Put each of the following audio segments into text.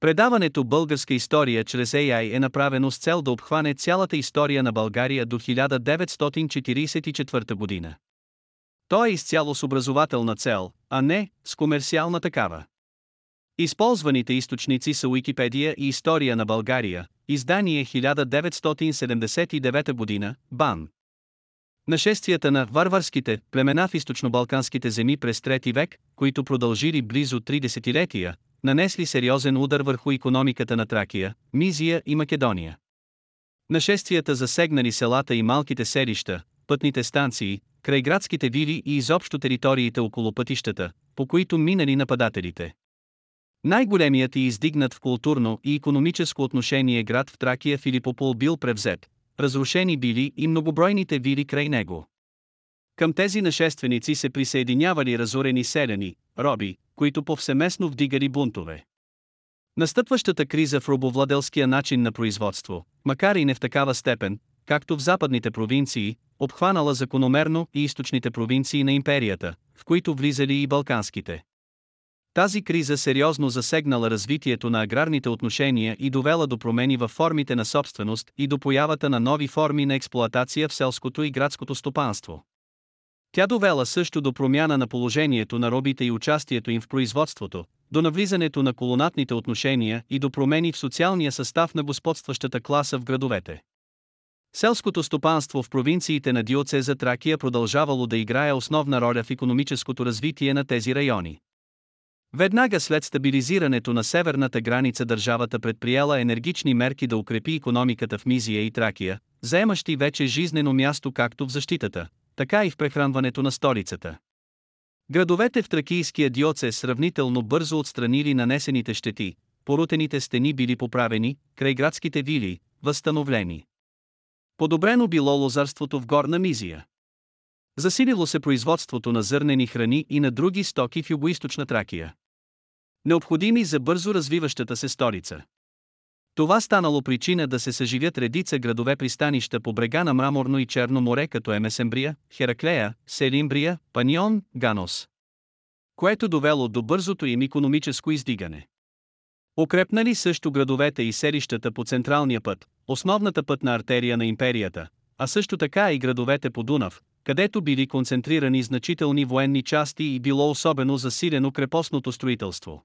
Предаването Българска история чрез AI е направено с цел да обхване цялата история на България до 1944 година. То е изцяло с образователна цел, а не с комерциална такава. Използваните източници са Уикипедия и История на България, издание 1979 година, БАН. Нашествията на варварските племена в източно-балканските земи през трети век, които продължили близо три десетилетия, нанесли сериозен удар върху економиката на Тракия, Мизия и Македония. Нашествията засегнали селата и малките селища, пътните станции, крайградските вили и изобщо териториите около пътищата, по които минали нападателите. Най-големият и издигнат в културно и економическо отношение град в Тракия Филипопол бил превзет, разрушени били и многобройните вили край него. Към тези нашественици се присъединявали разорени селяни, роби, които повсеместно вдигали бунтове. Настъпващата криза в робовладелския начин на производство, макар и не в такава степен, както в западните провинции, обхванала закономерно и източните провинции на империята, в които влизали и балканските. Тази криза сериозно засегнала развитието на аграрните отношения и довела до промени в формите на собственост и до появата на нови форми на експлоатация в селското и градското стопанство. Тя довела също до промяна на положението на робите и участието им в производството, до навлизането на колонатните отношения и до промени в социалния състав на господстващата класа в градовете. Селското стопанство в провинциите на диоцеза Тракия продължавало да играе основна роля в економическото развитие на тези райони. Веднага след стабилизирането на северната граница държавата предприела енергични мерки да укрепи економиката в Мизия и Тракия, заемащи вече жизнено място както в защитата, така и в прехранването на столицата. Градовете в Тракийския диоцес сравнително бързо отстранили нанесените щети, порутените стени били поправени, крайградските вили, възстановлени. Подобрено било лозарството в Горна Мизия. Засилило се производството на зърнени храни и на други стоки в югоисточна Тракия. Необходими за бързо развиващата се столица. Това станало причина да се съживят редица градове пристанища по брега на Мраморно и Черно море като Емесембрия, Хераклея, Селимбрия, Панион, Ганос. Което довело до бързото им економическо издигане. Укрепнали също градовете и селищата по централния път, основната пътна артерия на империята, а също така и градовете по Дунав, където били концентрирани значителни военни части и било особено засилено крепостното строителство.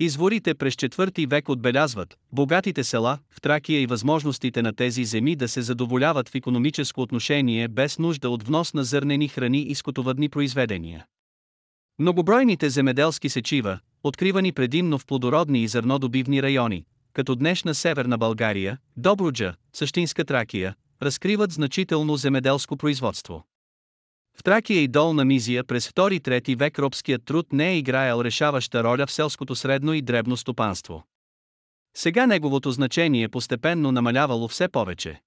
Изворите през четвърти век отбелязват богатите села в Тракия и възможностите на тези земи да се задоволяват в економическо отношение без нужда от внос на зърнени храни и скотовъдни произведения. Многобройните земеделски сечива, откривани предимно в плодородни и зърнодобивни райони, като днешна Северна България, Добруджа, Същинска Тракия, разкриват значително земеделско производство. В Тракия и Долна Мизия през 2-3 век робският труд не е играел решаваща роля в селското средно и дребно стопанство. Сега неговото значение постепенно намалявало все повече.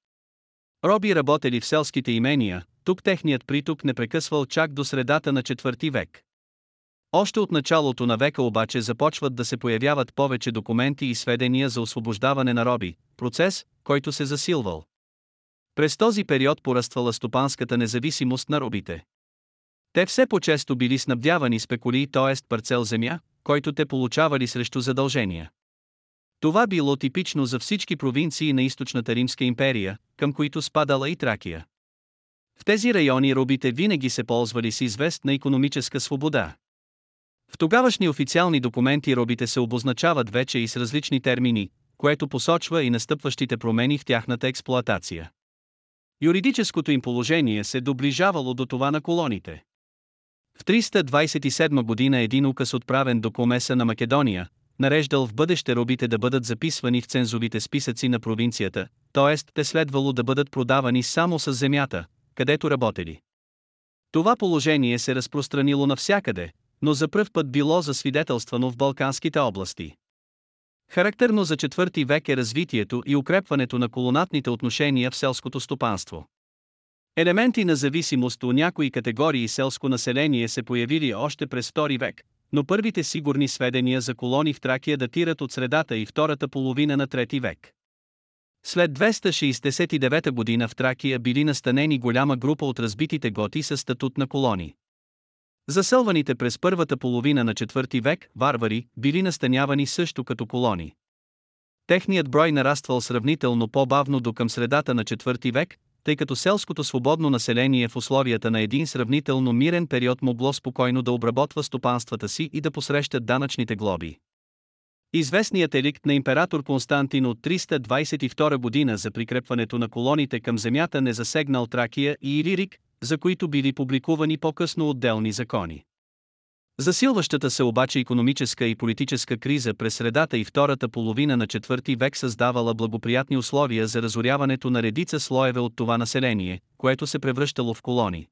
Роби работели в селските имения, тук техният приток не прекъсвал чак до средата на четвърти век. Още от началото на века обаче започват да се появяват повече документи и сведения за освобождаване на роби, процес, който се засилвал. През този период пораствала стопанската независимост на робите. Те все по-често били снабдявани спекули, т.е. парцел земя, който те получавали срещу задължения. Това било типично за всички провинции на източната Римска империя, към които спадала и Тракия. В тези райони робите винаги се ползвали с известна економическа свобода. В тогавашни официални документи робите се обозначават вече и с различни термини, което посочва и настъпващите промени в тяхната експлоатация. Юридическото им положение се доближавало до това на колоните. В 327 година един указ отправен до Комеса на Македония, нареждал в бъдеще робите да бъдат записвани в цензовите списъци на провинцията, т.е. те следвало да бъдат продавани само с земята, където работели. Това положение се разпространило навсякъде, но за пръв път било засвидетелствано в Балканските области. Характерно за четвърти век е развитието и укрепването на колонатните отношения в селското стопанство. Елементи на зависимост у някои категории селско население се появили още през втори век, но първите сигурни сведения за колони в Тракия датират от средата и втората половина на трети век. След 269 година в Тракия били настанени голяма група от разбитите готи с статут на колони. Заселваните през първата половина на четвърти век варвари били настанявани също като колони. Техният брой нараствал сравнително по-бавно до към средата на четвърти век, тъй като селското свободно население в условията на един сравнително мирен период могло спокойно да обработва стопанствата си и да посреща данъчните глоби. Известният еликт на император Константин от 322 година за прикрепването на колоните към земята не засегнал Тракия и Иририк, за които били публикувани по-късно отделни закони. Засилващата се обаче економическа и политическа криза през средата и втората половина на четвърти век създавала благоприятни условия за разоряването на редица слоеве от това население, което се превръщало в колони.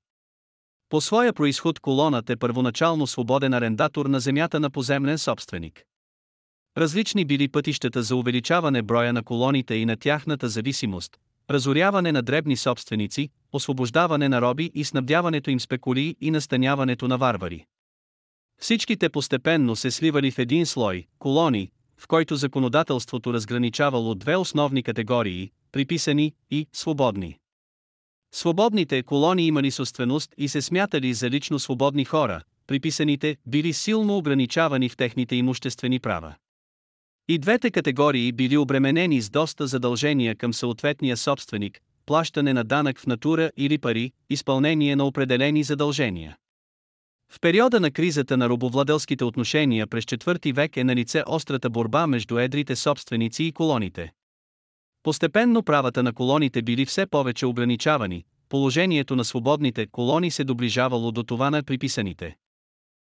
По своя происход колонът е първоначално свободен арендатор на земята на поземлен собственик. Различни били пътищата за увеличаване броя на колоните и на тяхната зависимост, разоряване на дребни собственици, освобождаване на роби и снабдяването им спекулии и настаняването на варвари. Всичките постепенно се сливали в един слой, колони, в който законодателството разграничавало две основни категории – приписани и свободни. Свободните колони имали собственост и се смятали за лично свободни хора, приписаните били силно ограничавани в техните имуществени права. И двете категории били обременени с доста задължения към съответния собственик, плащане на данък в натура или пари, изпълнение на определени задължения. В периода на кризата на робовладелските отношения през IV век е налице острата борба между едрите собственици и колоните. Постепенно правата на колоните били все повече ограничавани, положението на свободните колони се доближавало до това на приписаните.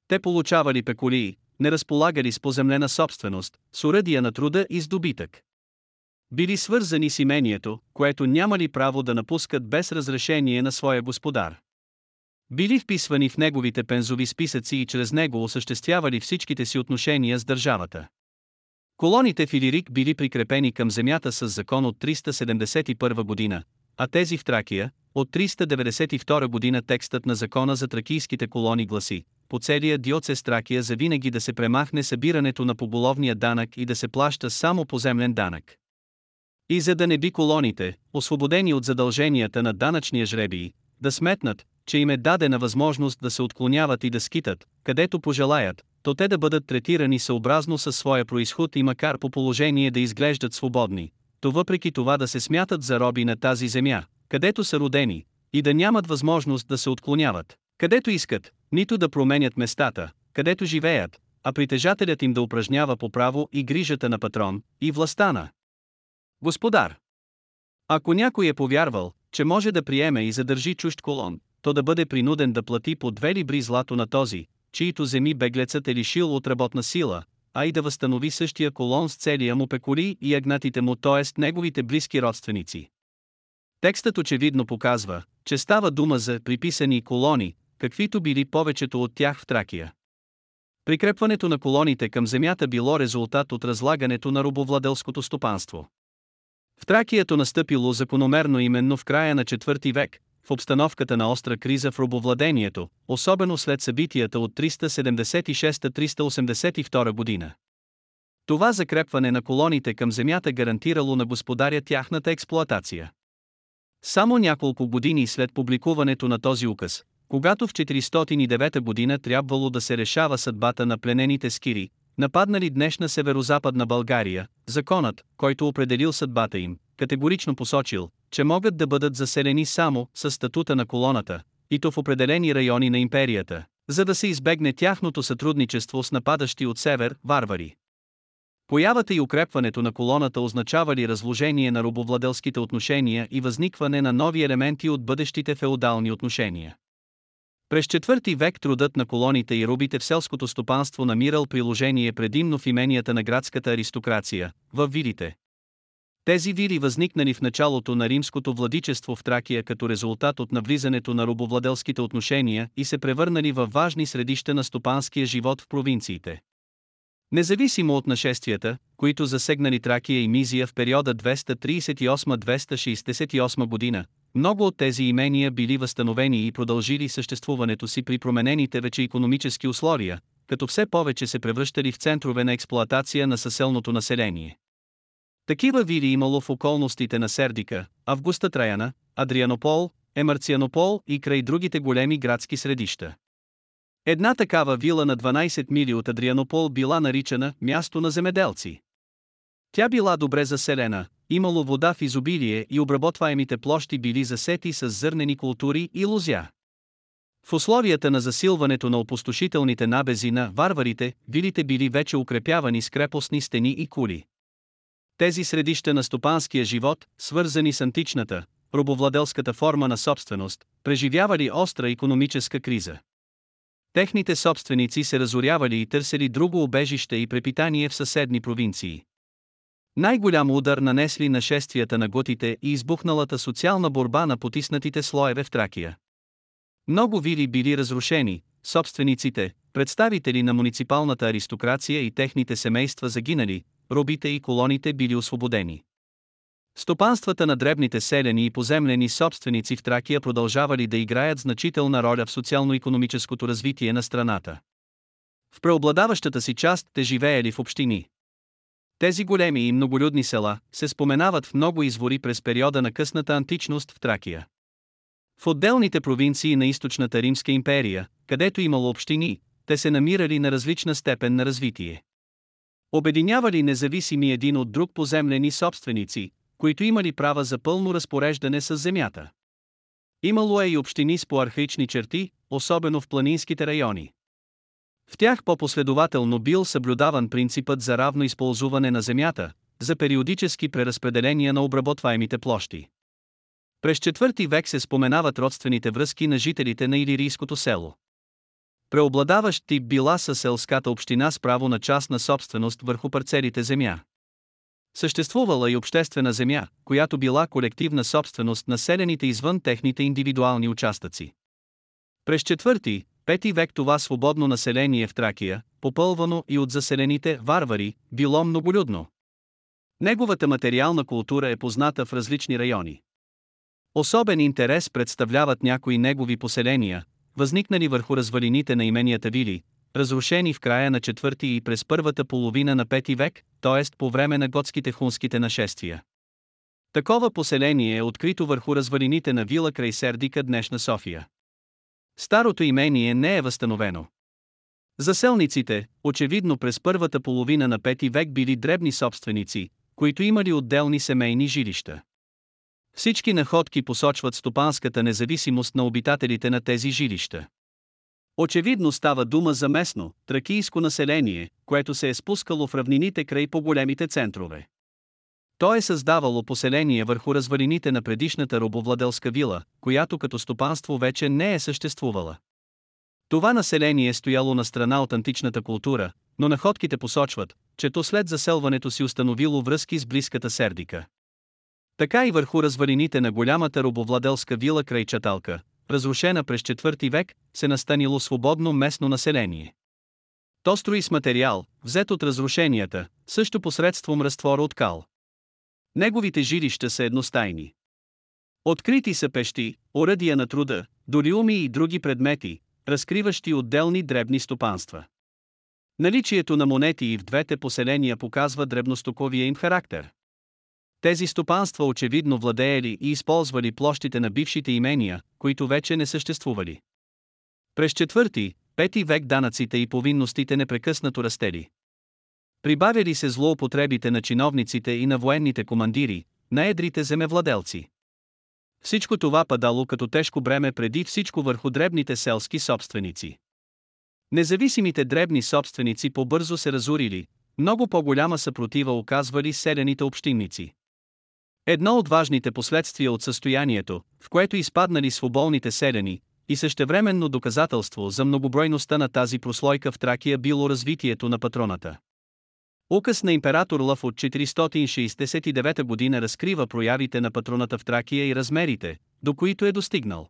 Те получавали пекулии, не разполагали с поземлена собственост, с уръдия на труда и с добитък. Били свързани с имението, което нямали право да напускат без разрешение на своя господар. Били вписвани в неговите пензови списъци и чрез него осъществявали всичките си отношения с държавата. Колоните в Илирик били прикрепени към земята с закон от 371 година, а тези в Тракия, от 392 година текстът на закона за тракийските колони гласи, по целия диоцес Тракия за винаги да се премахне събирането на поголовния данък и да се плаща само поземлен данък. И за да не би колоните, освободени от задълженията на данъчния жребий, да сметнат, че им е дадена възможност да се отклоняват и да скитат, където пожелаят, то те да бъдат третирани съобразно със своя происход и макар по положение да изглеждат свободни, то въпреки това да се смятат за роби на тази земя, където са родени, и да нямат възможност да се отклоняват, където искат, нито да променят местата, където живеят, а притежателят им да упражнява по право и грижата на патрон, и властта на господар. Ако някой е повярвал, че може да приеме и задържи чужд колон, то да бъде принуден да плати по две либри злато на този, чието земи беглецът е лишил от работна сила, а и да възстанови същия колон с целия му пекули и агнатите му, т.е. неговите близки родственици. Текстът очевидно показва, че става дума за приписани колони, каквито били повечето от тях в Тракия. Прикрепването на колоните към земята било резултат от разлагането на робовладелското стопанство. В Тракието настъпило закономерно именно в края на IV век, в обстановката на остра криза в робовладението, особено след събитията от 376-382 година. Това закрепване на колоните към земята гарантирало на господаря тяхната експлоатация. Само няколко години след публикуването на този указ, когато в 409 година трябвало да се решава съдбата на пленените скири, нападнали днешна северо-западна България, законът, който определил съдбата им, категорично посочил, че могат да бъдат заселени само с статута на колоната, и то в определени райони на империята, за да се избегне тяхното сътрудничество с нападащи от север варвари. Появата и укрепването на колоната означавали разложение на робовладелските отношения и възникване на нови елементи от бъдещите феодални отношения. През четвърти век трудът на колоните и рубите в селското стопанство намирал приложение предимно в именията на градската аристокрация, в вилите. Тези вири възникнали в началото на римското владичество в Тракия като резултат от навлизането на робовладелските отношения и се превърнали във важни средища на стопанския живот в провинциите. Независимо от нашествията, които засегнали Тракия и Мизия в периода 238-268 година, много от тези имения били възстановени и продължили съществуването си при променените вече економически условия, като все повече се превръщали в центрове на експлоатация на съселното население. Такива вири имало в околностите на Сердика, Августа Траяна, Адрианопол, Емарцианопол и край другите големи градски средища. Една такава вила на 12 мили от Адрианопол била наричана място на земеделци. Тя била добре заселена, имало вода в изобилие и обработваемите площи били засети с зърнени култури и лузя. В условията на засилването на опустошителните набези на варварите, вилите били вече укрепявани с крепостни стени и кули. Тези средища на стопанския живот, свързани с античната, робовладелската форма на собственост, преживявали остра економическа криза. Техните собственици се разорявали и търсили друго обежище и препитание в съседни провинции. Най-голям удар нанесли нашествията на готите и избухналата социална борба на потиснатите слоеве в Тракия. Много вили били разрушени, собствениците, представители на муниципалната аристокрация и техните семейства загинали, робите и колоните били освободени. Стопанствата на дребните селени и поземлени собственици в Тракия продължавали да играят значителна роля в социално-економическото развитие на страната. В преобладаващата си част те живеели в общини. Тези големи и многолюдни села се споменават в много извори през периода на късната античност в Тракия. В отделните провинции на източната Римска империя, където имало общини, те се намирали на различна степен на развитие. Обединявали независими един от друг поземлени собственици, които имали права за пълно разпореждане с земята. Имало е и общини с по-архаични черти, особено в планинските райони. В тях по-последователно бил съблюдаван принципът за равно използване на земята, за периодически преразпределения на обработваемите площи. През четвърти век се споменават родствените връзки на жителите на Илирийското село. Преобладаващ тип била със селската община с право на частна собственост върху парцелите земя. Съществувала и обществена земя, която била колективна собственост на селените извън техните индивидуални участъци. През четвърти, пети век това свободно население в Тракия, попълвано и от заселените варвари, било многолюдно. Неговата материална култура е позната в различни райони. Особен интерес представляват някои негови поселения, възникнали върху развалините на именията вили, разрушени в края на четвърти и през първата половина на пети век, т.е. по време на готските хунските нашествия. Такова поселение е открито върху развалините на вила край Сердика днешна София. Старото имение не е възстановено. Заселниците, очевидно през първата половина на пети век били дребни собственици, които имали отделни семейни жилища. Всички находки посочват стопанската независимост на обитателите на тези жилища. Очевидно става дума за местно, тракийско население, което се е спускало в равнините край по-големите центрове. То е създавало поселение върху развалините на предишната робовладелска вила, която като стопанство вече не е съществувала. Това население е стояло на страна от античната култура, но находките посочват, че то след заселването си установило връзки с близката Сердика. Така и върху развалините на голямата робовладелска вила край Чаталка, разрушена през четвърти век, се настанило свободно местно население. То строи с материал, взет от разрушенията, също посредством разтвора от кал. Неговите жилища са едностайни. Открити са пещи, оръдия на труда, долиуми и други предмети, разкриващи отделни дребни стопанства. Наличието на монети и в двете поселения показва дребностоковия им характер. Тези стопанства очевидно владеели и използвали площите на бившите имения, които вече не съществували. През четвърти, пети век данъците и повинностите непрекъснато растели. Прибавяли се злоупотребите на чиновниците и на военните командири, на едрите земевладелци. Всичко това падало като тежко бреме преди всичко върху дребните селски собственици. Независимите дребни собственици побързо се разорили, много по-голяма съпротива оказвали селените общинници. Едно от важните последствия от състоянието, в което изпаднали свободните селени, и същевременно доказателство за многобройността на тази прослойка в Тракия било развитието на патроната. Указ на император Лъв от 469 година разкрива проявите на патроната в Тракия и размерите, до които е достигнал.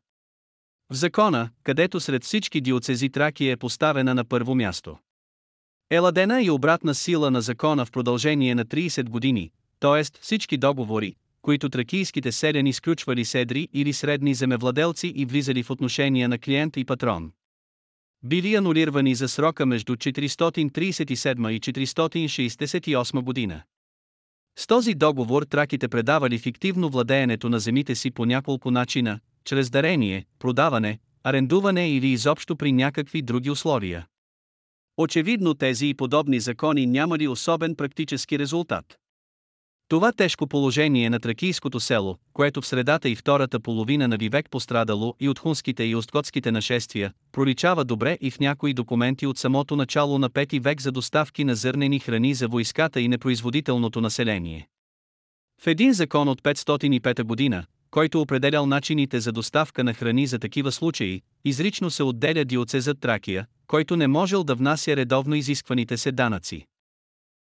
В закона, където сред всички диоцези Тракия е поставена на първо място. Еладена и обратна сила на закона в продължение на 30 години, т.е. всички договори, които тракийските селяни сключвали седри или средни земевладелци и влизали в отношения на клиент и патрон. Били анулирани за срока между 437 и 468 година. С този договор траките предавали фиктивно владеенето на земите си по няколко начина, чрез дарение, продаване, арендуване или изобщо при някакви други условия. Очевидно тези и подобни закони нямали особен практически резултат. Това тежко положение на тракийското село, което в средата и втората половина на вивек пострадало и от хунските и остготските нашествия, проличава добре и в някои документи от самото начало на 5 век за доставки на зърнени храни за войската и непроизводителното население. В един закон от 505 година, който определял начините за доставка на храни за такива случаи, изрично се отделя диоцезът Тракия, който не можел да внася редовно изискваните се данъци.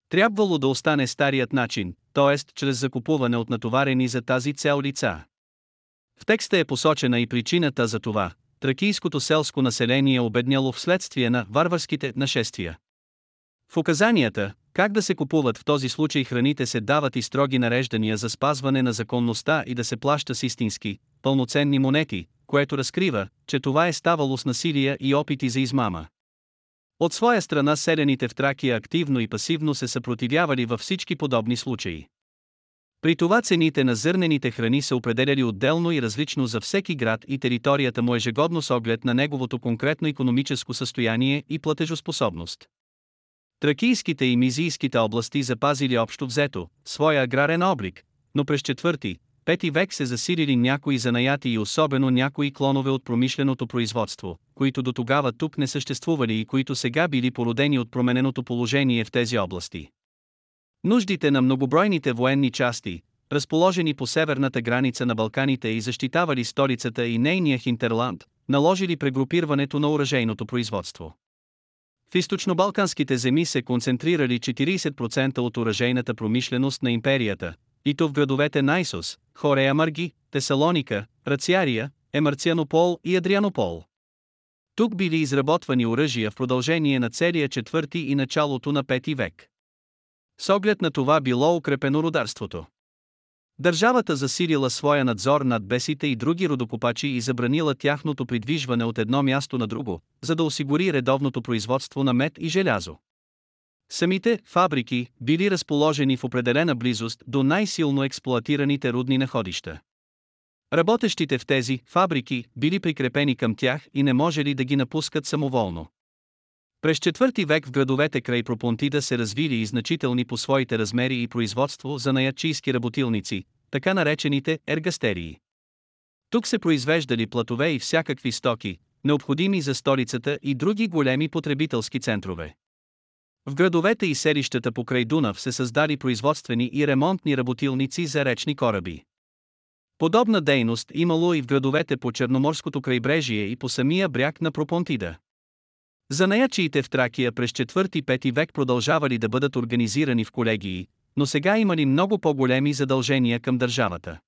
Трябвало да остане старият начин, т.е. чрез закупуване от натоварени за тази цел лица. В текста е посочена и причината за това – тракийското селско население е обедняло вследствие на варварските нашествия. В указанията, как да се купуват в този случай храните се дават и строги нареждания за спазване на законността и да се плаща с истински, пълноценни монети, което разкрива, че това е ставало с насилие и опити за измама. От своя страна селените в Тракия активно и пасивно се съпротивявали във всички подобни случаи. При това цените на зърнените храни са определяли отделно и различно за всеки град и територията му ежегодно с оглед на неговото конкретно економическо състояние и платежоспособност. Тракийските и мизийските области запазили общо взето своя аграрен облик, но през четвърти. Пети век се засилили някои занаяти и особено някои клонове от промишленото производство, които до тогава тук не съществували и които сега били породени от промененото положение в тези области. Нуждите на многобройните военни части, разположени по северната граница на Балканите и защитавали столицата и нейния Хинтерланд, наложили прегрупирването на оръжейното производство. В източно балканските земи се концентрирали 40% от оръжейната промишленост на империята, и в градовете Найсос, Хорея Марги, Тесалоника, Рациария, Емарцианопол и Адрианопол. Тук били изработвани оръжия в продължение на целия четвърти и началото на пети век. С оглед на това било укрепено родарството. Държавата засилила своя надзор над бесите и други родокопачи и забранила тяхното придвижване от едно място на друго, за да осигури редовното производство на мед и желязо. Самите фабрики били разположени в определена близост до най-силно експлоатираните рудни находища. Работещите в тези фабрики били прикрепени към тях и не можели да ги напускат самоволно. През четвърти век в градовете край Пропонтида се развили и значителни по своите размери и производство за наячийски работилници, така наречените ергастерии. Тук се произвеждали платове и всякакви стоки, необходими за столицата и други големи потребителски центрове. В градовете и селищата покрай Дунав се създали производствени и ремонтни работилници за речни кораби. Подобна дейност имало и в градовете по Черноморското крайбрежие и по самия бряг на Пропонтида. Занаячиите в Тракия през 4-5 век продължавали да бъдат организирани в колегии, но сега имали много по-големи задължения към държавата.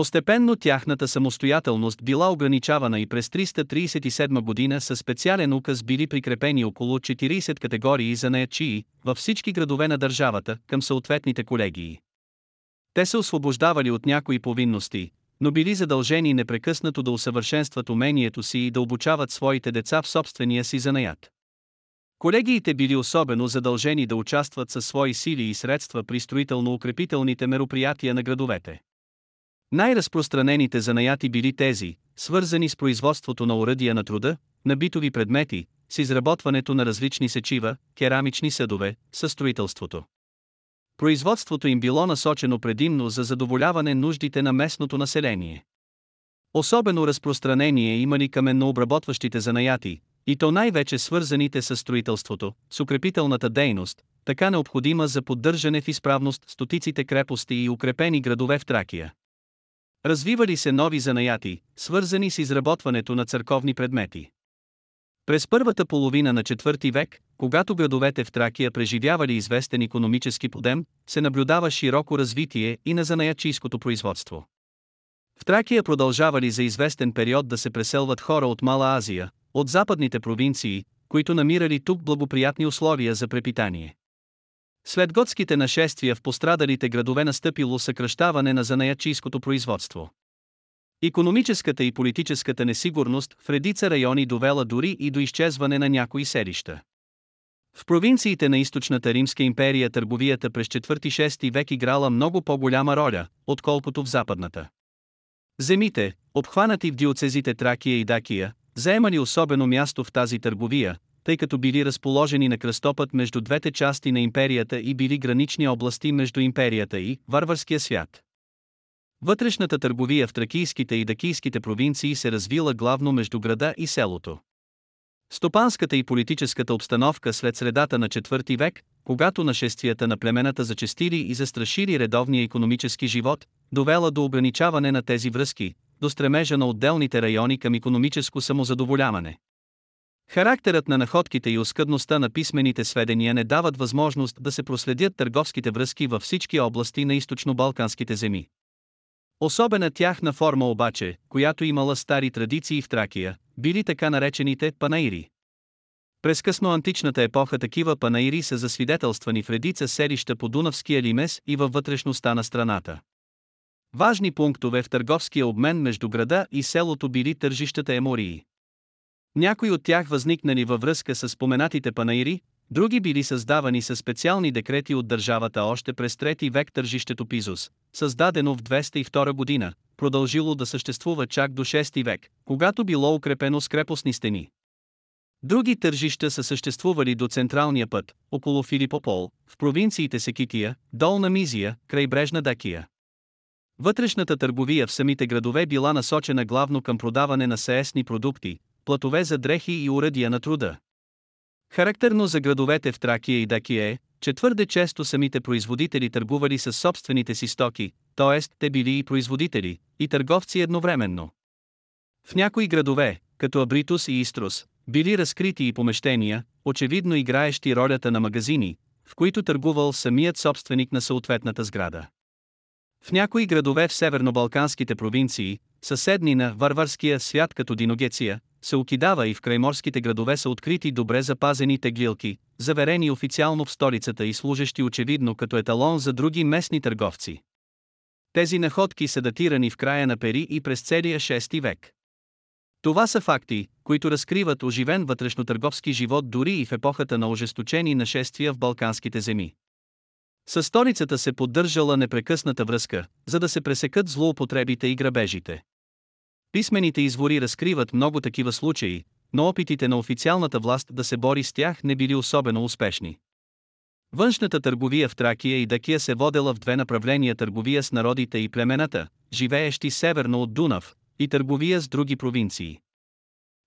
Постепенно тяхната самостоятелност била ограничавана и през 337 година със специален указ били прикрепени около 40 категории за наячии във всички градове на държавата към съответните колегии. Те се освобождавали от някои повинности, но били задължени непрекъснато да усъвършенстват умението си и да обучават своите деца в собствения си занаят. Колегиите били особено задължени да участват със свои сили и средства при строително-укрепителните мероприятия на градовете. Най-разпространените занаяти били тези, свързани с производството на оръдия на труда, на битови предмети, с изработването на различни сечива, керамични съдове, със строителството. Производството им било насочено предимно за задоволяване нуждите на местното население. Особено разпространение имали каменнообработващите занаяти, и то най-вече свързаните с строителството, с укрепителната дейност, така необходима за поддържане в изправност стотиците крепости и укрепени градове в Тракия. Развивали се нови занаяти, свързани с изработването на църковни предмети. През първата половина на IV век, когато градовете в Тракия преживявали известен економически подем, се наблюдава широко развитие и на занаячийското производство. В Тракия продължавали за известен период да се преселват хора от Мала Азия, от западните провинции, които намирали тук благоприятни условия за препитание. След готските нашествия в пострадалите градове настъпило съкръщаване на занаячийското производство. Економическата и политическата несигурност в редица райони довела дори и до изчезване на някои селища. В провинциите на източната Римска империя търговията през 4-6 век играла много по-голяма роля, отколкото в западната. Земите, обхванати в диоцезите Тракия и Дакия, заемали особено място в тази търговия, тъй като били разположени на кръстопът между двете части на империята и били гранични области между империята и варварския свят. Вътрешната търговия в тракийските и дакийските провинции се развила главно между града и селото. Стопанската и политическата обстановка след средата на IV век, когато нашествията на племената зачестили и застрашили редовния економически живот, довела до ограничаване на тези връзки, до стремежа на отделните райони към економическо самозадоволяване. Характерът на находките и оскъдността на писмените сведения не дават възможност да се проследят търговските връзки във всички области на източно-балканските земи. Особена тяхна форма обаче, която имала стари традиции в Тракия, били така наречените панаири. През късноантичната епоха такива панаири са засвидетелствани в редица селища по Дунавския лимес и във вътрешността на страната. Важни пунктове в търговския обмен между града и селото били тържищата емории. Някои от тях възникнали във връзка с споменатите панаири, други били създавани със специални декрети от държавата още през 3 век тържището Пизус, създадено в 202 година, продължило да съществува чак до 6 век, когато било укрепено с крепостни стени. Други тържища са съществували до централния път, около Филипопол, в провинциите Секития, Долна Мизия, крайбрежна Дакия. Вътрешната търговия в самите градове била насочена главно към продаване на сеесни продукти, платове за дрехи и уръдия на труда. Характерно за градовете в Тракия и Дакия е, че твърде често самите производители търгували с собствените си стоки, т.е. те били и производители, и търговци едновременно. В някои градове, като Абритус и Иструс, били разкрити и помещения, очевидно играещи ролята на магазини, в които търгувал самият собственик на съответната сграда. В някои градове в северно-балканските провинции, съседни на варварския свят като Диногеция, се окидава и в крайморските градове са открити добре запазени теглилки, заверени официално в столицата и служещи очевидно като еталон за други местни търговци. Тези находки са датирани в края на Пери и през целия 6 век. Това са факти, които разкриват оживен вътрешнотърговски живот дори и в епохата на ожесточени нашествия в Балканските земи. Със столицата се поддържала непрекъсната връзка, за да се пресекат злоупотребите и грабежите. Писмените извори разкриват много такива случаи, но опитите на официалната власт да се бори с тях не били особено успешни. Външната търговия в Тракия и Дакия се водела в две направления търговия с народите и племената, живеещи северно от Дунав, и търговия с други провинции.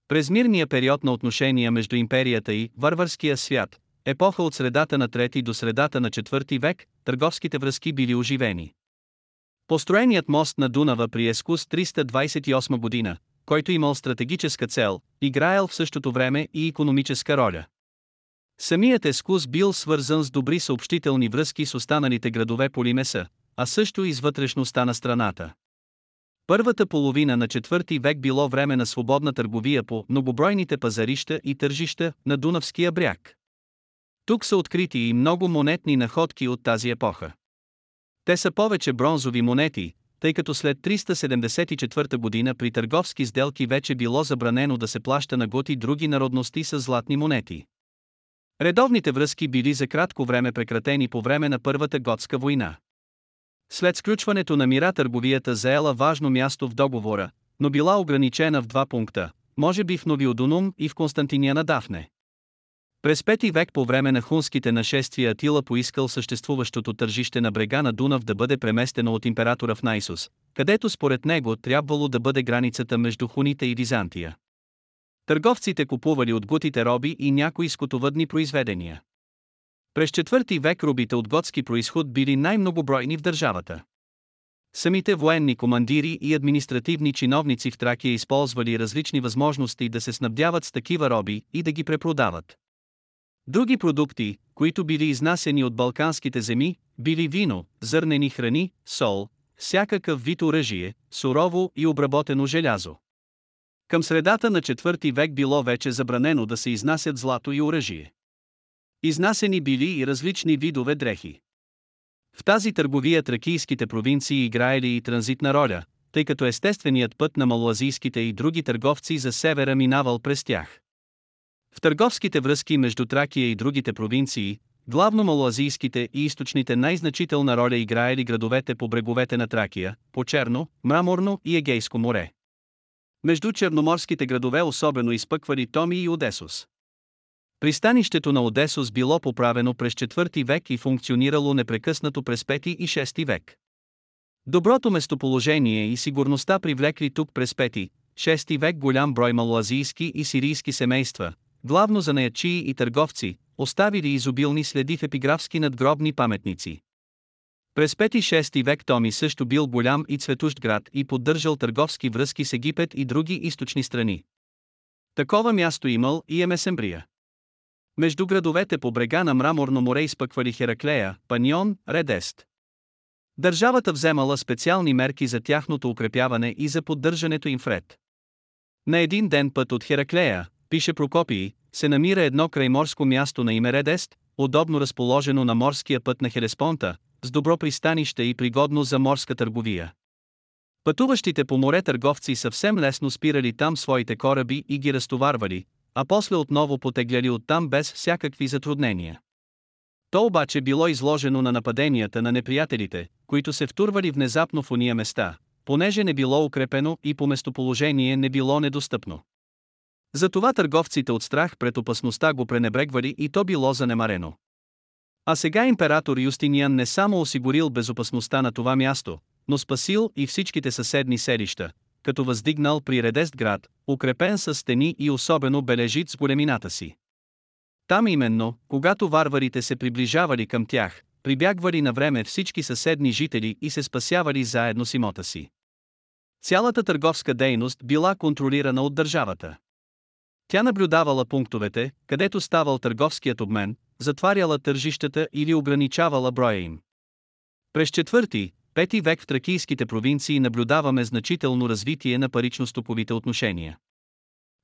През мирния период на отношения между империята и варварския свят, епоха от средата на 3 до средата на 4 век, търговските връзки били оживени. Построеният мост на Дунава при Ескус 328 година, който имал стратегическа цел, играел в същото време и економическа роля. Самият Ескус бил свързан с добри съобщителни връзки с останалите градове по Лимеса, а също и с вътрешността на страната. Първата половина на четвърти век било време на свободна търговия по многобройните пазарища и тържища на Дунавския бряг. Тук са открити и много монетни находки от тази епоха. Те са повече бронзови монети, тъй като след 374 година при търговски сделки вече било забранено да се плаща на готи други народности с златни монети. Редовните връзки били за кратко време прекратени по време на Първата готска война. След сключването на мира търговията заела важно място в договора, но била ограничена в два пункта, може би в Новиодунум и в Константиния на Дафне. През пети век по време на хунските нашествия Атила поискал съществуващото тържище на брега на Дунав да бъде преместено от императора в Найсус, където според него трябвало да бъде границата между Хуните и Византия. Търговците купували от гутите роби и някои скотовъдни произведения. През четвърти век рубите от готски происход били най-многобройни в държавата. Самите военни командири и административни чиновници в Тракия използвали различни възможности да се снабдяват с такива роби и да ги препродават. Други продукти, които били изнасени от балканските земи, били вино, зърнени храни, сол, всякакъв вид оръжие, сурово и обработено желязо. Към средата на IV век било вече забранено да се изнасят злато и оръжие. Изнасени били и различни видове дрехи. В тази търговия тракийските провинции играели и транзитна роля, тъй като естественият път на малазийските и други търговци за севера минавал през тях. В търговските връзки между Тракия и другите провинции, главно малоазийските и източните най-значителна роля играели градовете по бреговете на Тракия, по Черно, Мраморно и Егейско море. Между черноморските градове особено изпъквали Томи и Одесос. Пристанището на Одесос било поправено през 4 век и функционирало непрекъснато през 5 и 6 век. Доброто местоположение и сигурността привлекли тук през 5 6 век голям брой малоазийски и сирийски семейства, главно за наячии и търговци, оставили изобилни следи в епиграфски надгробни паметници. През 5-6 век Томи също бил голям и цветущ град и поддържал търговски връзки с Египет и други източни страни. Такова място имал и Емесембрия. Между градовете по брега на Мраморно море изпъквали Хераклея, Панион, Редест. Държавата вземала специални мерки за тяхното укрепяване и за поддържането им вред. На един ден път от Хераклея, пише Прокопий, се намира едно крайморско място на име Редест, удобно разположено на морския път на Хелеспонта, с добро пристанище и пригодно за морска търговия. Пътуващите по море търговци съвсем лесно спирали там своите кораби и ги разтоварвали, а после отново потегляли оттам без всякакви затруднения. То обаче било изложено на нападенията на неприятелите, които се втурвали внезапно в уния места, понеже не било укрепено и по местоположение не било недостъпно. Затова търговците от страх пред опасността го пренебрегвали и то било занемарено. А сега император Юстиниан не само осигурил безопасността на това място, но спасил и всичките съседни селища, като въздигнал при Редест град, укрепен с стени и особено бележит с големината си. Там именно, когато варварите се приближавали към тях, прибягвали на време всички съседни жители и се спасявали заедно с имота си. Цялата търговска дейност била контролирана от държавата. Тя наблюдавала пунктовете, където ставал търговският обмен, затваряла тържищата или ограничавала броя им. През четвърти, пети век в тракийските провинции наблюдаваме значително развитие на парично-стоковите отношения.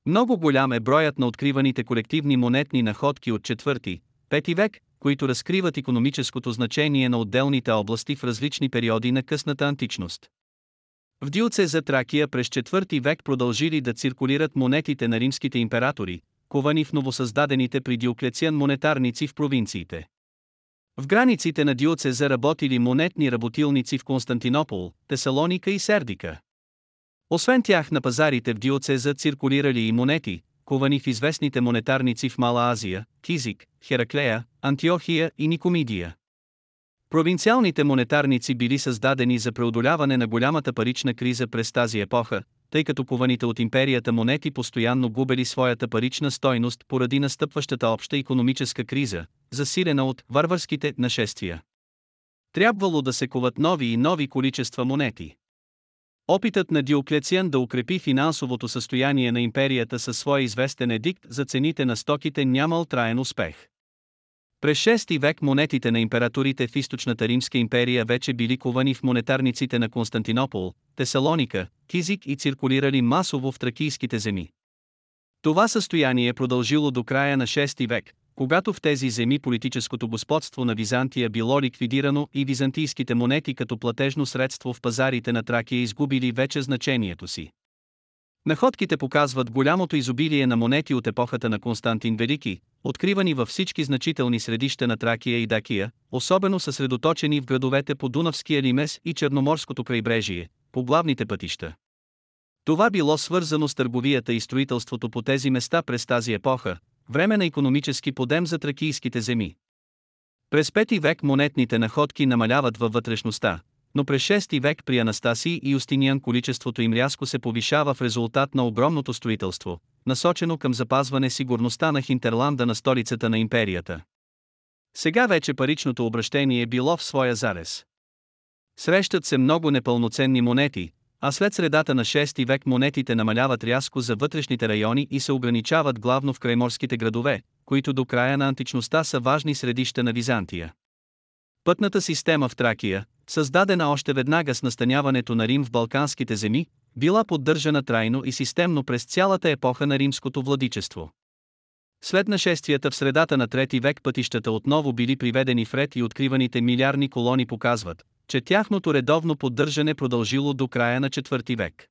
Много голям е броят на откриваните колективни монетни находки от четвърти, пети век, които разкриват економическото значение на отделните области в различни периоди на късната античност. В Дилце за Тракия през 4 век продължили да циркулират монетите на римските императори, ковани в новосъздадените при Диоклециан монетарници в провинциите. В границите на Диоце заработили монетни работилници в Константинопол, Тесалоника и Сердика. Освен тях на пазарите в Диоцеза циркулирали и монети, ковани в известните монетарници в Мала Азия, Кизик, Хераклея, Антиохия и Никомидия. Провинциалните монетарници били създадени за преодоляване на голямата парична криза през тази епоха, тъй като кованите от империята монети постоянно губели своята парична стойност поради настъпващата обща економическа криза, засилена от варварските нашествия. Трябвало да се коват нови и нови количества монети. Опитът на Диоклециан да укрепи финансовото състояние на империята със своя известен едикт за цените на стоките нямал траен успех. През 6 век монетите на императорите в източната Римска империя вече били ковани в монетарниците на Константинопол, Тесалоника, Кизик и циркулирали масово в тракийските земи. Това състояние е продължило до края на 6 век, когато в тези земи политическото господство на Византия било ликвидирано и византийските монети като платежно средство в пазарите на Тракия изгубили вече значението си. Находките показват голямото изобилие на монети от епохата на Константин Велики, откривани във всички значителни средища на Тракия и Дакия, особено съсредоточени в градовете по Дунавския лимес и Черноморското крайбрежие, по главните пътища. Това било свързано с търговията и строителството по тези места през тази епоха, време на економически подем за тракийските земи. През 5 век монетните находки намаляват във вътрешността, но през 6 век при Анастасий и Юстиниан количеството им рязко се повишава в резултат на огромното строителство, насочено към запазване сигурността на Хинтерланда на столицата на империята. Сега вече паричното обращение е било в своя зарез. Срещат се много непълноценни монети, а след средата на 6 век монетите намаляват рязко за вътрешните райони и се ограничават главно в крайморските градове, които до края на античността са важни средища на Византия. Пътната система в Тракия, създадена още веднага с настаняването на Рим в Балканските земи, била поддържана трайно и системно през цялата епоха на римското владичество. След нашествията в средата на трети век пътищата отново били приведени в ред и откриваните милиарни колони показват, че тяхното редовно поддържане продължило до края на четвърти век.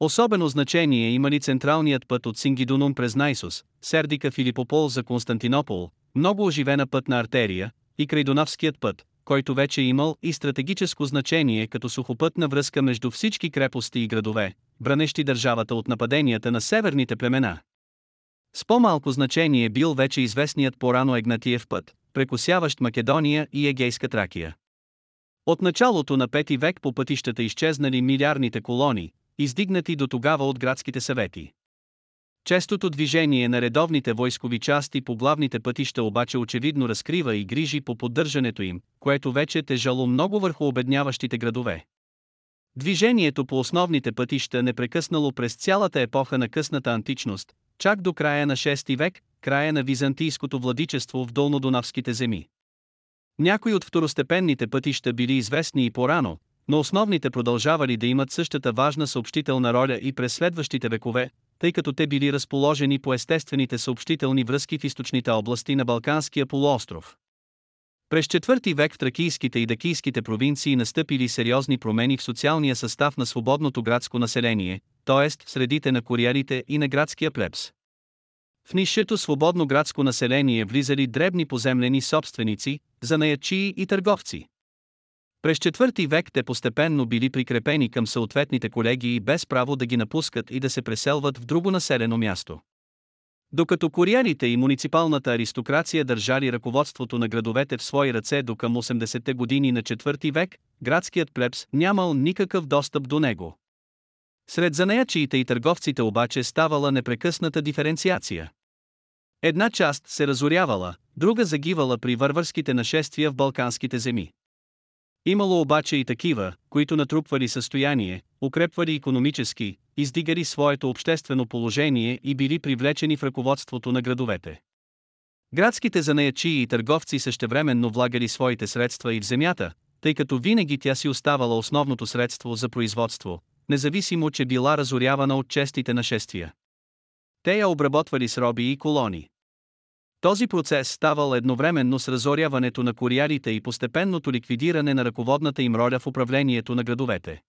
Особено значение имали централният път от Сингидунум през Найсус, Сердика Филипопол за Константинопол, много оживена пътна артерия, и Крайдонавският път, който вече е имал и стратегическо значение като сухопътна връзка между всички крепости и градове, бранещи държавата от нападенията на северните племена. С по-малко значение бил вече известният порано Егнатиев път, прекусяващ Македония и Егейска Тракия. От началото на 5 век по пътищата изчезнали милиарните колони, издигнати до тогава от градските съвети. Честото движение на редовните войскови части по главните пътища обаче очевидно разкрива и грижи по поддържането им, което вече е тежало много върху обедняващите градове. Движението по основните пътища не прекъснало през цялата епоха на късната античност, чак до края на 6 век, края на византийското владичество в долнодонавските земи. Някои от второстепенните пътища били известни и по-рано, но основните продължавали да имат същата важна съобщителна роля и през следващите векове, тъй като те били разположени по естествените съобщителни връзки в източните области на Балканския полуостров. През IV век в тракийските и дакийските провинции настъпили сериозни промени в социалния състав на свободното градско население, т.е. в средите на куриерите и на градския плебс. В нишето свободно градско население влизали дребни поземлени собственици, занаячии и търговци. През четвърти век те постепенно били прикрепени към съответните колеги и без право да ги напускат и да се преселват в друго населено място. Докато куриерите и муниципалната аристокрация държали ръководството на градовете в свои ръце до към 80-те години на четвърти век, градският плебс нямал никакъв достъп до него. Сред занаячиите и търговците обаче ставала непрекъсната диференциация. Една част се разорявала, друга загивала при вървърските нашествия в балканските земи. Имало обаче и такива, които натрупвали състояние, укрепвали економически, издигали своето обществено положение и били привлечени в ръководството на градовете. Градските занаячии и търговци същевременно влагали своите средства и в земята, тъй като винаги тя си оставала основното средство за производство, независимо че била разорявана от честите нашествия. Те я обработвали с роби и колони. Този процес ставал едновременно с разоряването на куриарите и постепенното ликвидиране на ръководната им роля в управлението на градовете.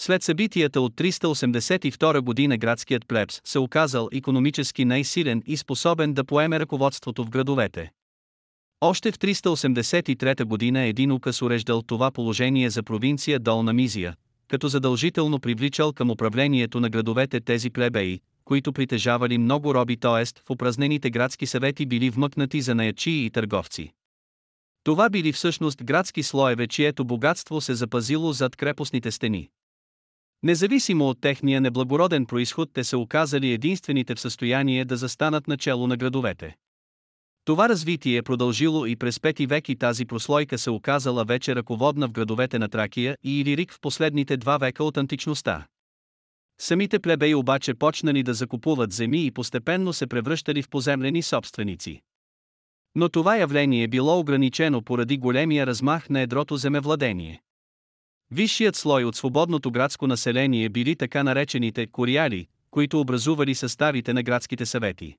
След събитията от 382 година градският плебс се оказал економически най-силен и способен да поеме ръководството в градовете. Още в 383 година един указ уреждал това положение за провинция Долна Мизия, като задължително привличал към управлението на градовете тези плебеи, които притежавали много роби, т.е. в упразнените градски съвети били вмъкнати за наячии и търговци. Това били всъщност градски слоеве, чието богатство се запазило зад крепостните стени. Независимо от техния неблагороден происход, те се оказали единствените в състояние да застанат начало на градовете. Това развитие е продължило и през пети век и тази прослойка се оказала вече ръководна в градовете на Тракия и Илирик в последните два века от античността. Самите плебеи обаче почнали да закупуват земи и постепенно се превръщали в поземлени собственици. Но това явление било ограничено поради големия размах на едрото земевладение. Висшият слой от свободното градско население били така наречените кориали, които образували съставите на градските съвети.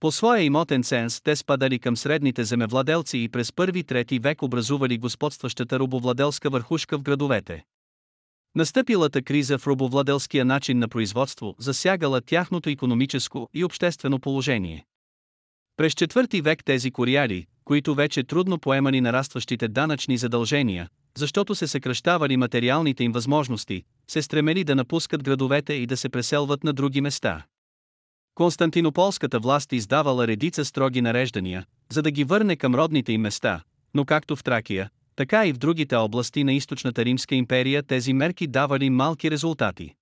По своя имотен ценз те спадали към средните земевладелци и през първи-трети век образували господстващата робовладелска върхушка в градовете. Настъпилата криза в робовладелския начин на производство засягала тяхното економическо и обществено положение. През четвърти век тези кориали, които вече трудно поемани нарастващите данъчни задължения, защото се съкръщавали материалните им възможности, се стремели да напускат градовете и да се преселват на други места. Константинополската власт издавала редица строги нареждания, за да ги върне към родните им места, но както в Тракия, така и в другите области на източната Римска империя тези мерки давали малки резултати.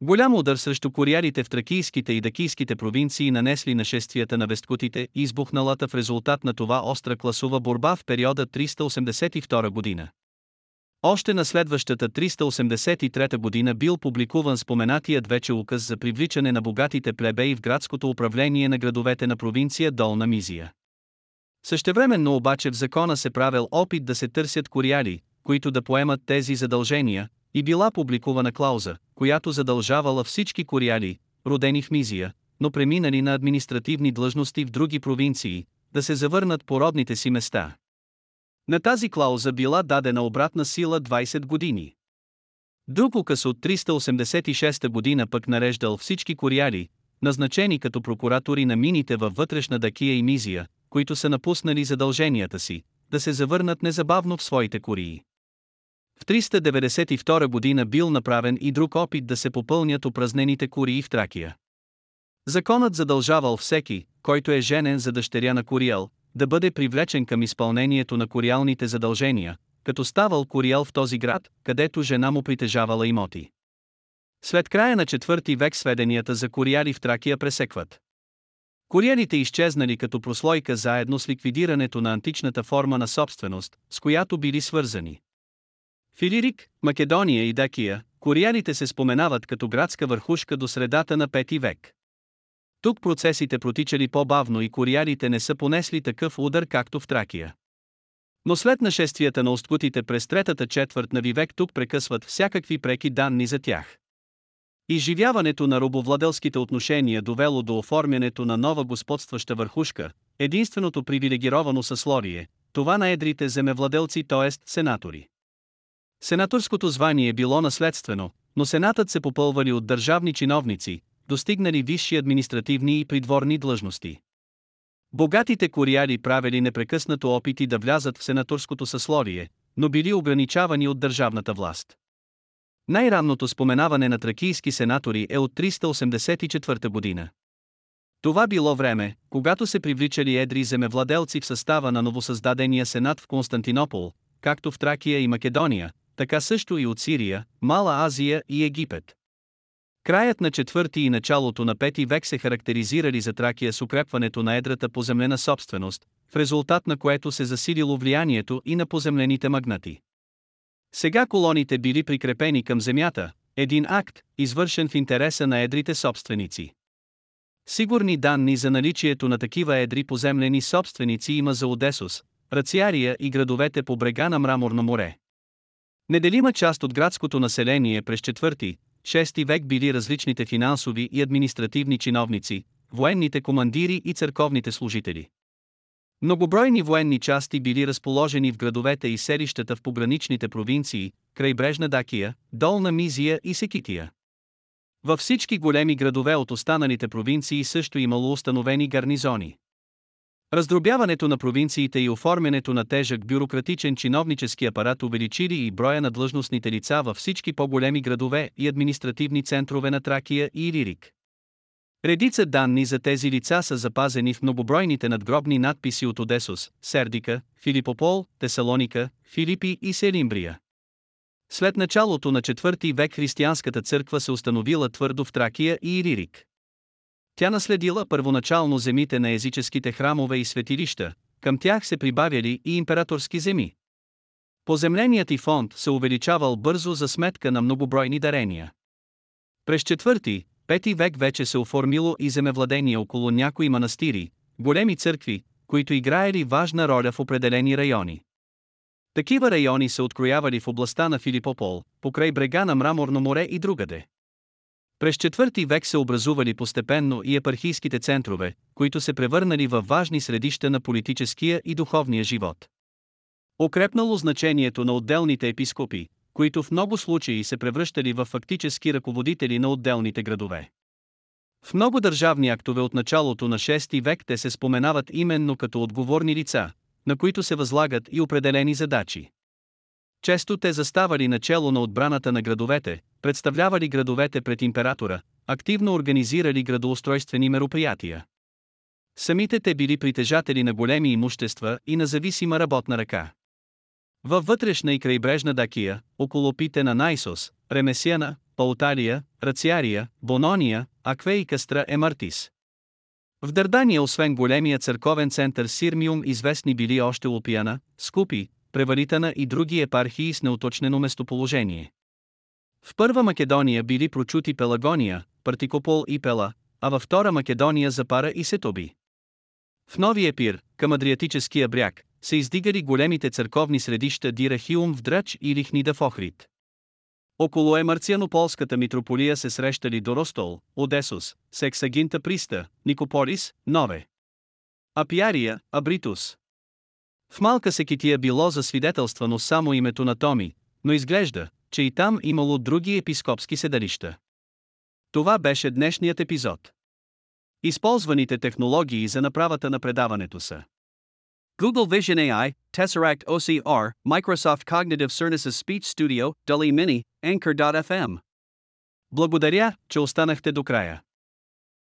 Голям удар срещу кориарите в тракийските и дакийските провинции нанесли нашествията на весткутите и избухналата в резултат на това остра класова борба в периода 382 година. Още на следващата 383 година бил публикуван споменатият вече указ за привличане на богатите плебеи в градското управление на градовете на провинция Долна Мизия. Същевременно обаче в закона се правил опит да се търсят кориали, които да поемат тези задължения, и била публикувана клауза, която задължавала всички кориали, родени в Мизия, но преминали на административни длъжности в други провинции, да се завърнат по родните си места. На тази клауза била дадена обратна сила 20 години. Друг указ от 386 година пък нареждал всички кориали, назначени като прокуратори на мините във вътрешна Дакия и Мизия, които са напуснали задълженията си, да се завърнат незабавно в своите кории. В 392 година бил направен и друг опит да се попълнят упразнените кории в Тракия. Законът задължавал всеки, който е женен за дъщеря на Кориал, да бъде привлечен към изпълнението на кориалните задължения, като ставал Кориал в този град, където жена му притежавала имоти. След края на четвърти век сведенията за кориали в Тракия пресекват. Кориалите изчезнали като прослойка заедно с ликвидирането на античната форма на собственост, с която били свързани. В Илирик, Македония и Дакия, кориалите се споменават като градска върхушка до средата на 5 век. Тук процесите протичали по-бавно и кориалите не са понесли такъв удар както в Тракия. Но след нашествията на осткутите през третата четвърт на вивек тук прекъсват всякакви преки данни за тях. Изживяването на робовладелските отношения довело до оформянето на нова господстваща върхушка, единственото привилегировано съсловие, това на едрите земевладелци, т.е. сенатори. Сенаторското звание било наследствено, но сенатът се попълвали от държавни чиновници, достигнали висши административни и придворни длъжности. Богатите кориали правили непрекъснато опити да влязат в сенаторското съсловие, но били ограничавани от държавната власт. Най-ранното споменаване на тракийски сенатори е от 384 година. Това било време, когато се привличали едри земевладелци в състава на новосъздадения сенат в Константинопол, както в Тракия и Македония, така също и от Сирия, Мала Азия и Египет. Краят на четвърти и началото на пети век се характеризирали за Тракия с укрепването на едрата поземлена собственост, в резултат на което се засилило влиянието и на поземлените магнати. Сега колоните били прикрепени към земята, един акт, извършен в интереса на едрите собственици. Сигурни данни за наличието на такива едри поземлени собственици има за Одесос, Рациария и градовете по брега на Мраморно море. Неделима част от градското население през 4-6 век били различните финансови и административни чиновници, военните командири и църковните служители. Многобройни военни части били разположени в градовете и селищата в пограничните провинции, крайбрежна Дакия, Долна Мизия и Секития. Във всички големи градове от останалите провинции също имало установени гарнизони. Раздробяването на провинциите и оформянето на тежък бюрократичен чиновнически апарат увеличили и броя на длъжностните лица във всички по-големи градове и административни центрове на Тракия и Илирик. Редица данни за тези лица са запазени в многобройните надгробни надписи от Одесос, Сердика, Филипопол, Тесалоника, Филипи и Селимбрия. След началото на 4 век християнската църква се установила твърдо в Тракия и Иририк. Тя наследила първоначално земите на езическите храмове и светилища, към тях се прибавяли и императорски земи. Поземленият и фонд се увеличавал бързо за сметка на многобройни дарения. През 4, Пети век вече се оформило и земевладение около някои манастири, големи църкви, които играели важна роля в определени райони. Такива райони се откроявали в областта на Филипопол, покрай брега на Мраморно море и другаде. През IV век се образували постепенно и епархийските центрове, които се превърнали в важни средища на политическия и духовния живот. Окрепнало значението на отделните епископи, които в много случаи се превръщали в фактически ръководители на отделните градове. В много държавни актове от началото на 6 век те се споменават именно като отговорни лица, на които се възлагат и определени задачи. Често те заставали начало на отбраната на градовете, представлявали градовете пред императора, активно организирали градоустройствени мероприятия. Самите те били притежатели на големи имущества и на зависима работна ръка. Във вътрешна и крайбрежна Дакия, около пите на Найсос, Ремесиана, Пауталия, Рациария, Бонония, Акве и Кастра е Мартис. В Дърдания освен големия църковен център Сирмиум известни били още Лупияна, Скупи, Преваритана и други епархии с неуточнено местоположение. В първа Македония били прочути Пелагония, Партикопол и Пела, а във втора Македония Запара и Сетоби. В новия пир, към Адриатическия бряг, се издигали големите църковни средища Дирахиум в Драч и Лихнида в Охрид. Около Емарцианополската митрополия се срещали Доростол, Одесос, Сексагинта Приста, Никополис, Нове. Апиария, Абритус. В малка секития било засвидетелствано само името на Томи, но изглежда, че и там имало други епископски седалища. Това беше днешният епизод. Използваните технологии за направата на предаването са Google Vision AI, Tesseract OCR, Microsoft Cognitive Services Speech Studio, DALI Mini, Anchor.fm. Благодаря, че останахте до края.